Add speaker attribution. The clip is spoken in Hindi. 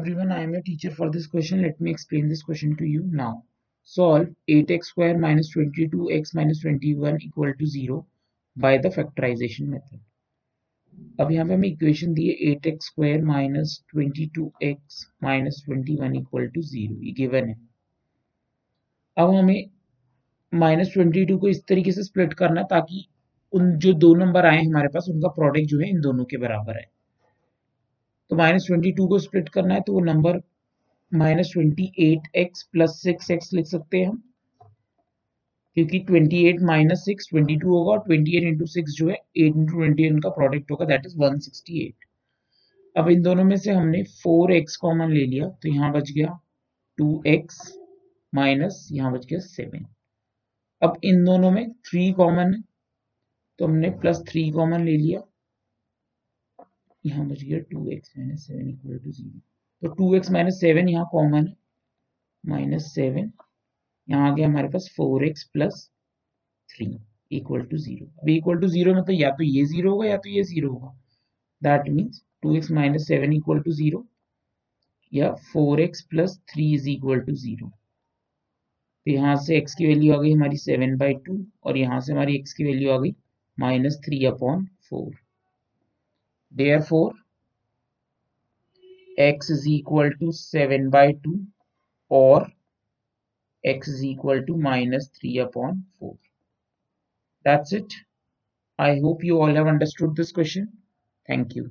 Speaker 1: everyone, I am your teacher for this question. Let me explain this question to you now. Solve 8x square minus 22x minus 21 equal to 0 by the factorization method. अब पे हमें इक्वेशन दी है 8x square minus twenty two x minus twenty one equal to zero ये गिवन है अब हमें माइनस ट्वेंटी टू को इस तरीके से स्प्लिट करना ताकि उन जो दो नंबर आए हमारे पास उनका प्रोडक्ट जो है इन दोनों के बराबर है तो माइनस ट्वेंटी टू को स्प्लिट करना है तो वो number minus twenty eight x plus six x लिख सकते हैं हम। क्योंकि twenty eight minus six twenty two होगा और ट्वेंटी एट इंटू सिक्स जो है एट इंटू ट्वेंटी इनका प्रोडक्ट होगा that is one sixty eight अब इन दोनों में से हमने फोर एक्स कॉमन ले लिया तो यहाँ बच गया टू एक्स माइनस यहाँ बच गया सेवन अब इन दोनों में थ्री कॉमन है तो हमने प्लस थ्री कॉमन ले लिया। यहाँ बच गया two x minus seven equal to zero तो टू एक्स माइनस सेवन यहाँ कॉमन है। माइनस सेवन यहाँ आ गया हमारे पास four x plus three equal to zero अभी इक्वल टू ज़ीरो में तो या तो ये ज़ीरो होगा या तो ये ज़ीरो होगा। That means two x minus seven equal to zero या four x plus three is equal to zero तो यहाँ से x की वैल्यू आ गई हमारी सेवन बाई टू और यहाँ से हमारी x की वैल्यू आ गई minus three upon four therefore x is equal to 7 by 2 or x is equal to minus 3 upon 4 that's it. I hope you all have understood this question. Thank you